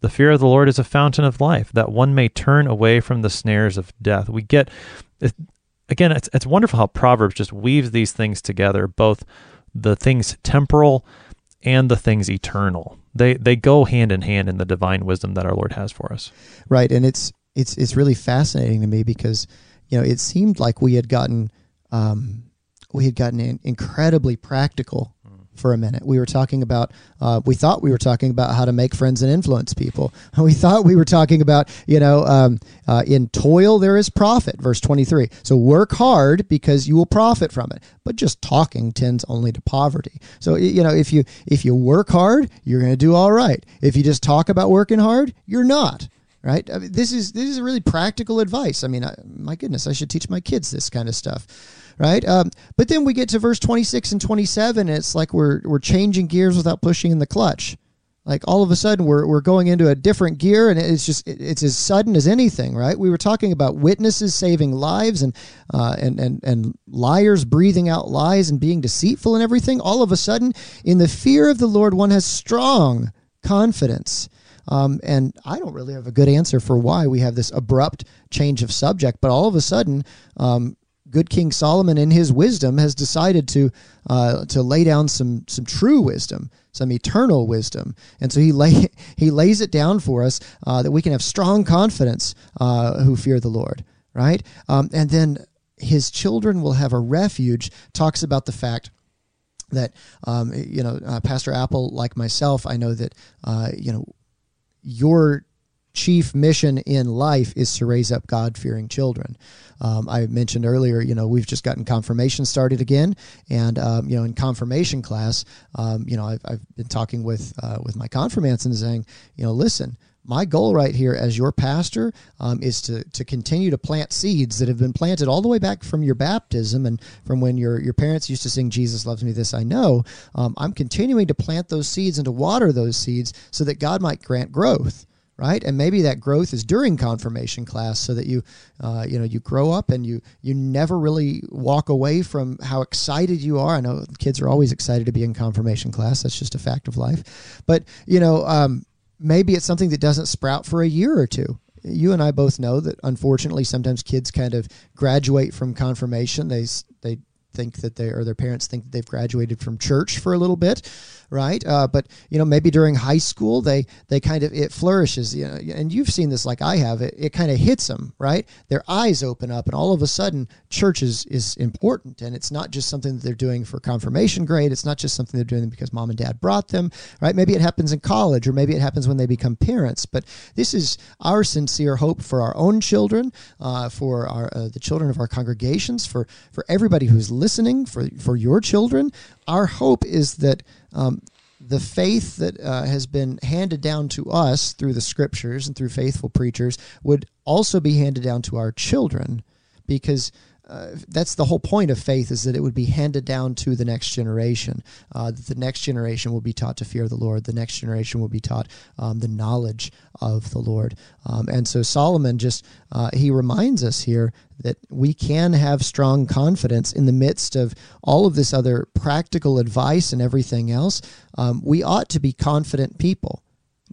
The fear of the Lord is a fountain of life, that one may turn away from the snares of death. We get again, it's it's wonderful how Proverbs just weaves these things together, both the things temporal and the things eternal. They they go hand in hand in the divine wisdom that our Lord has for us. Right, and it's it's it's really fascinating to me because you know it seemed like we had gotten um, we had gotten incredibly practical for a minute. We were talking about, uh, we thought we were talking about how to make friends and influence people. We thought we were talking about, you know, um, uh, in toil there is profit, verse 23. So work hard because you will profit from it. But just talking tends only to poverty. So, you know, if you, if you work hard, you're going to do all right. If you just talk about working hard, you're not right? I mean, this is this is really practical advice. I mean, I, my goodness, I should teach my kids this kind of stuff right? Um, but then we get to verse 26 and 27, and it's like we're, we're changing gears without pushing in the clutch. Like all of a sudden, we're, we're going into a different gear, and it's just it's as sudden as anything, right? We were talking about witnesses saving lives and uh, and and and liars breathing out lies and being deceitful and everything. All of a sudden, in the fear of the Lord, one has strong confidence. Um, and I don't really have a good answer for why we have this abrupt change of subject, but all of a sudden, um, good King Solomon, in his wisdom, has decided to uh, to lay down some some true wisdom, some eternal wisdom, and so he lay he lays it down for us uh, that we can have strong confidence uh, who fear the Lord, right? Um, and then his children will have a refuge. Talks about the fact that um, you know uh, Pastor Apple, like myself, I know that uh, you know your chief mission in life is to raise up God fearing children. Um, I mentioned earlier, you know, we've just gotten confirmation started again, and um, you know, in confirmation class, um, you know, I've, I've been talking with uh, with my confirmants and saying, you know, listen. My goal right here as your pastor um, is to, to continue to plant seeds that have been planted all the way back from your baptism and from when your, your parents used to sing, Jesus loves me, this I know. Um, I'm continuing to plant those seeds and to water those seeds so that God might grant growth right? And maybe that growth is during confirmation class so that you uh, you know you grow up and you you never really walk away from how excited you are. I know kids are always excited to be in confirmation class. That's just a fact of life. But you know um, maybe it's something that doesn't sprout for a year or two. You and i both know that unfortunately sometimes kids kind of graduate from confirmation. They they think that they or their parents think that they've graduated from church for a little bit right? Uh, but you know, maybe during high school, they they kind of it flourishes. You know, and you've seen this like I have. It, it kind of hits them, right? Their eyes open up, and all of a sudden, church is is important, and it's not just something that they're doing for confirmation grade. It's not just something they're doing because mom and dad brought them, right? Maybe it happens in college, or maybe it happens when they become parents. But this is our sincere hope for our own children, uh, for our uh, the children of our congregations, for for everybody who's listening, for for your children. Our hope is that um, the faith that uh, has been handed down to us through the scriptures and through faithful preachers would also be handed down to our children because uh, that's the whole point of faith is that it would be handed down to the next generation. Uh, that the next generation will be taught to fear the Lord. The next generation will be taught um, the knowledge of the Lord. Um, and so Solomon just uh, he reminds us here that we can have strong confidence in the midst of all of this other practical advice and everything else. Um, we ought to be confident people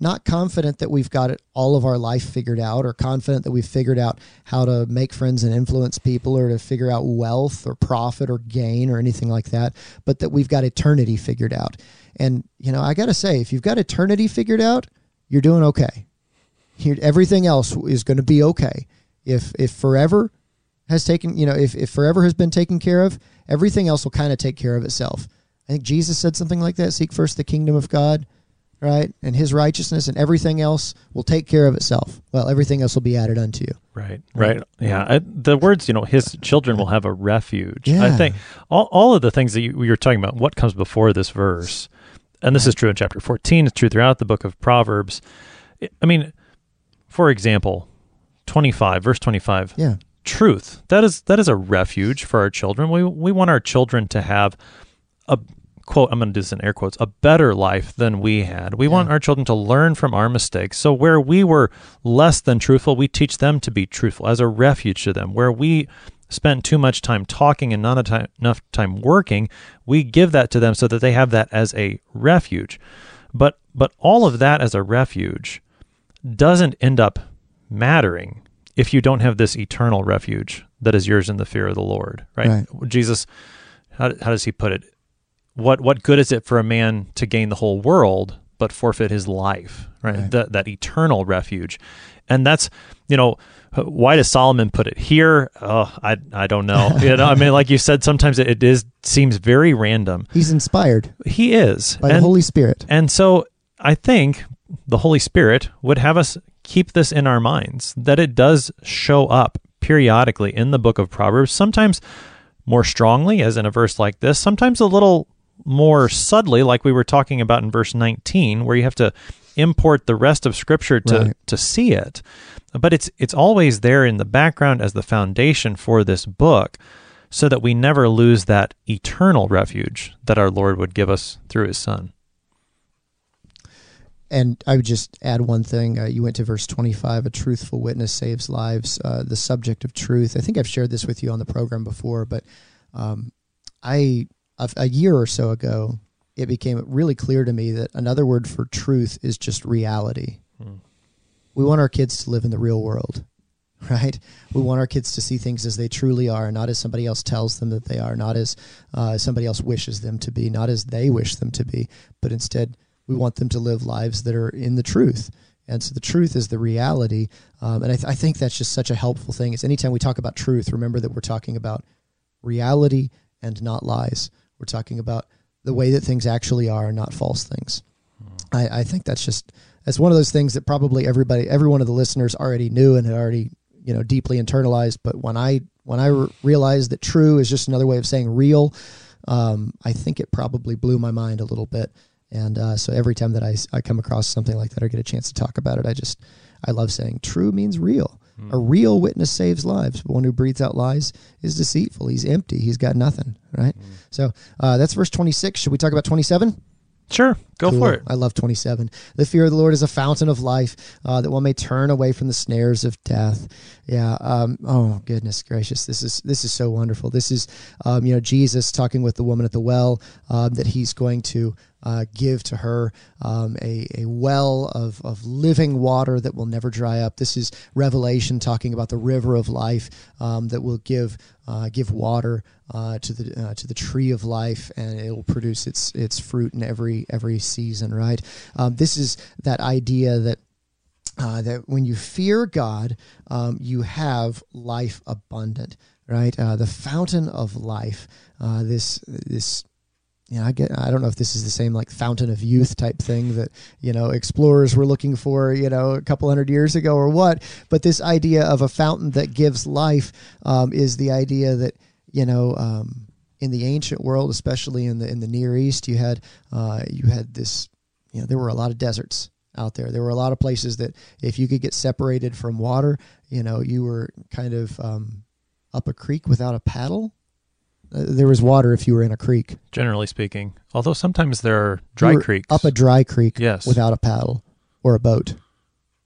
not confident that we've got it all of our life figured out or confident that we've figured out how to make friends and influence people or to figure out wealth or profit or gain or anything like that, but that we've got eternity figured out. And, you know, I got to say, if you've got eternity figured out, you're doing okay. everything else is going to be okay. If, if forever has taken, you know, if, if forever has been taken care of, everything else will kind of take care of itself. I think Jesus said something like that seek first the kingdom of God right? And his righteousness and everything else will take care of itself. Well, everything else will be added unto you. Right, right. Yeah. I, the words, you know, his children will have a refuge. Yeah. I think all, all of the things that you, were talking about, what comes before this verse, and this right. is true in chapter 14, it's true throughout the book of Proverbs. I mean, for example, 25, verse 25. Yeah. Truth. That is that is a refuge for our children. We we want our children to have a quote, I'm going to do this in air quotes, a better life than we had. We yeah. want our children to learn from our mistakes. So where we were less than truthful, we teach them to be truthful as a refuge to them. Where we spent too much time talking and not enough time working, we give that to them so that they have that as a refuge. But but all of that as a refuge doesn't end up mattering if you don't have this eternal refuge that is yours in the fear of the Lord, right? right. Jesus how, how does he put it? What what good is it for a man to gain the whole world but forfeit his life right, right. That, that eternal refuge. And that's you know why does solomon put it here? Oh i i don't know. You know i mean like you said sometimes it, it is seems very random. He's inspired he is. by and, the holy spirit. and so i think the holy spirit would have us keep this in our minds that it does show up periodically in the book of proverbs sometimes more strongly as in a verse like this sometimes a little more subtly, like we were talking about in verse 19, where you have to import the rest of Scripture to, right. to see it. But it's it's always there in the background as the foundation for this book, so that we never lose that eternal refuge that our Lord would give us through His Son. And I would just add one thing. Uh, you went to verse 25 a truthful witness saves lives. Uh, the subject of truth. I think I've shared this with you on the program before, but um, I a, a year or so ago, it became really clear to me that another word for truth is just reality. Hmm. We want our kids to live in the real world, right? We want our kids to see things as they truly are, not as somebody else tells them that they are, not as uh, somebody else wishes them to be, not as they wish them to be, but instead we want them to live lives that are in the truth. And so the truth is the reality. Um, and I, th- I think that's just such a helpful thing. Is anytime we talk about truth, remember that we're talking about reality and not lies. We're talking about the way that things actually are, not false things. Hmm. I, I think that's just that's one of those things that probably everybody, every one of the listeners already knew and had already you know deeply internalized. But when I when I re- realized that true is just another way of saying real, um, I think it probably blew my mind a little bit. And uh, so every time that I, I come across something like that or get a chance to talk about it, I just I love saying true means real. A real witness saves lives, but one who breathes out lies is deceitful. He's empty. He's got nothing, right? Mm. So uh, that's verse 26. Should we talk about 27? Sure, go Cool. for it. I love 27. The fear of the Lord is a fountain of life uh, that one may turn away from the snares of death. Yeah. Um, oh goodness gracious, this is this is so wonderful. This is um, you know Jesus talking with the woman at the well um, that he's going to uh, give to her um, a, a well of, of living water that will never dry up. This is Revelation talking about the river of life um, that will give uh, give water uh, to the uh, to the tree of life, and it will produce its its fruit in every every season. Right. Um, this is that idea that. Uh, that when you fear God, um, you have life abundant, right? Uh, the fountain of life. This this you know, I get I don't know if this is the same like fountain of youth type thing that, you know, explorers were looking for, you know, a couple hundred years ago or what, but this idea of a fountain that gives life um, is the idea that, you know, um, in the ancient world, especially in the in the Near East, you had uh, you had this, you know, there were a lot of deserts out there. There were a lot of places that if you could get separated from water, you know, you were kind of um, up a creek without a paddle. Uh, there was water if you were in a creek. Generally speaking, although sometimes there are dry creeks. up a dry creek Yes. without a paddle or a boat.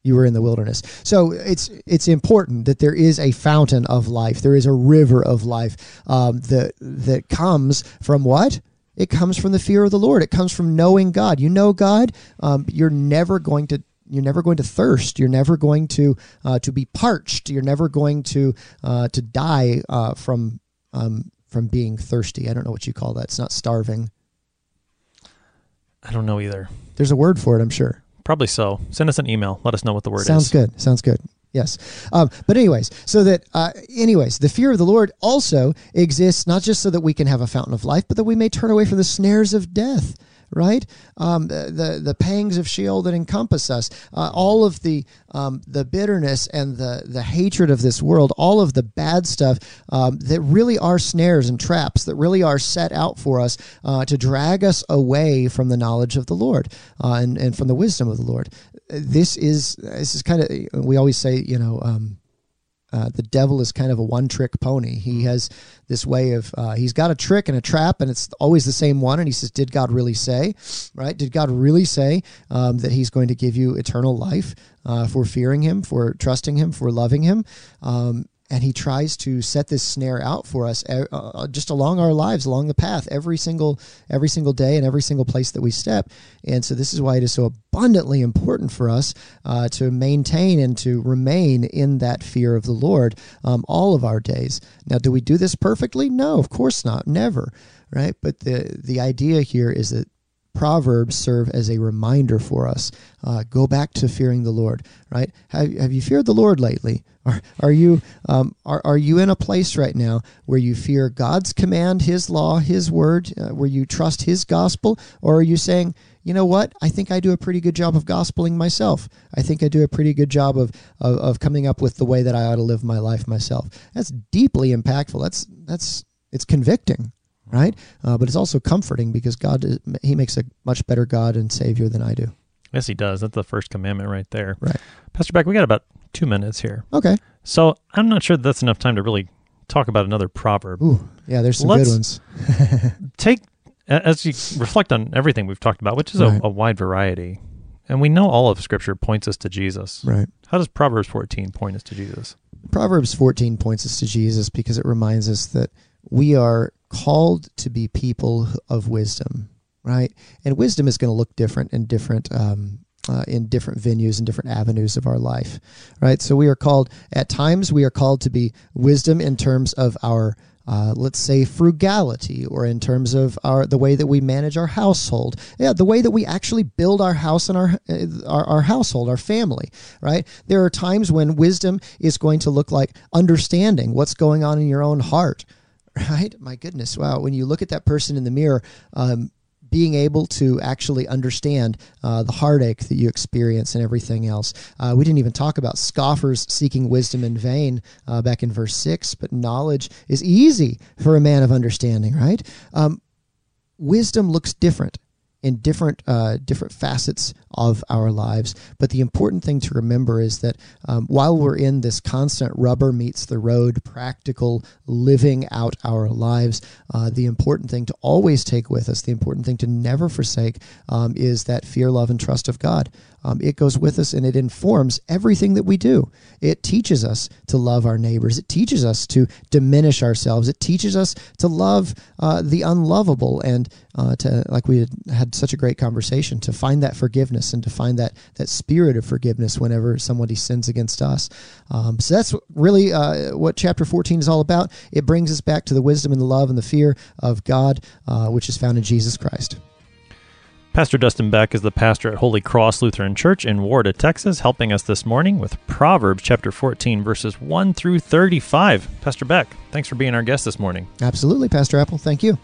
You were in the wilderness. So it's it's important that there is a fountain of life. There is a river of life um, that that comes from what? It comes from the fear of the Lord. It comes from knowing God. You know God. Um, you're never going to you're never going to thirst. You're never going to uh, to be parched. You're never going to uh, to die uh, from um, from being thirsty. I don't know what you call that. It's not starving. I don't know either. There's a word for it. I'm sure. Probably so. Send us an email. Let us know what the word Sounds is. Sounds good. Sounds good. Yes. Um, but anyways, so that uh, anyways, the fear of the Lord also exists not just so that we can have a fountain of life, but that we may turn away from the snares of death. Right, um, the, the pangs of Sheol that encompass us, uh, all of the um, the bitterness and the the hatred of this world, all of the bad stuff um, that really are snares and traps that really are set out for us uh, to drag us away from the knowledge of the Lord uh, and and from the wisdom of the Lord. This is this is kind of we always say you know. Uh, the devil is kind of a one trick pony. He has this way of, uh, he's got a trick and a trap, and it's always the same one. And he says, Did God really say, right? Did God really say um, that he's going to give you eternal life uh, for fearing him, for trusting him, for loving him? Um, and he tries to set this snare out for us uh, uh, just along our lives along the path every single every single day and every single place that we step. And so this is why it is so abundantly important for us uh, to maintain and to remain in that fear of the lord um, all of our days. Now do we do this perfectly? No of course not. Never. Right? But the the idea here is that Proverbs serve as a reminder for us. Uh, go back to fearing the Lord, right? Have, have you feared the Lord lately? Are, are you um, are, are you in a place right now where you fear God's command, His law, His word, uh, where you trust His gospel, or are you saying, you know what? I think I do a pretty good job of gospeling myself. I think I do a pretty good job of, of, of coming up with the way that I ought to live my life myself. That's deeply impactful. That's that's it's convicting right? Uh, but it's also comforting because God, is, He makes a much better God and Savior than I do. Yes, he does. That's the first commandment right there. Right. Pastor Beck, we got about two minutes here. Okay. So I'm not sure that's enough time to really talk about another proverb. Ooh, yeah. There's some Let's- good ones. Take, as you reflect on everything we've talked about, which is Right. a, a wide variety, and we know all of Scripture points us to Jesus. Right. How does Proverbs 14 point us to Jesus? Proverbs 14 points us to Jesus because it reminds us that we are called to be people of wisdom, right? And wisdom is going to look different in different um, uh, in different venues and different avenues of our life, right? So we are called at times we are called to be wisdom in terms of our uh, let's say frugality or in terms of our the way that we manage our household yeah the way that we actually build our house and our, our our household our family right there are times when wisdom is going to look like understanding what's going on in your own heart right my goodness wow when you look at that person in the mirror um, being able to actually understand uh, the heartache that you experience and everything else. Uh, we didn't even talk about scoffers seeking wisdom in vain uh, back in verse 6, but knowledge is easy for a man of understanding, right? Um, wisdom looks different in different uh, different facets of our lives. But the important thing to remember is that um, while we're in this constant rubber meets the road, practical living out our lives, uh, the important thing to always take with us, the important thing to never forsake, um, is that fear, love, and trust of God. Um, it goes with us and it informs everything that we do. It teaches us to love our neighbors. It teaches us to diminish ourselves. It teaches us to love uh, the unlovable and uh, to, like we had, had such a great conversation, to find that forgiveness and to find that that spirit of forgiveness whenever somebody sins against us. Um, so that's really uh, what chapter 14 is all about. It brings us back to the wisdom and the love and the fear of God, uh, which is found in Jesus Christ. Pastor Dustin Beck is the pastor at Holy Cross Lutheran Church in Warda, Texas, helping us this morning with Proverbs chapter 14, verses 1 through 35. Pastor Beck, thanks for being our guest this morning. Absolutely, Pastor Apple. Thank you.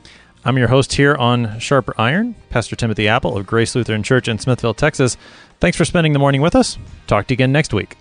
I'm your host here on Sharper Iron, Pastor Timothy Apple of Grace Lutheran Church in Smithville, Texas. Thanks for spending the morning with us. Talk to you again next week.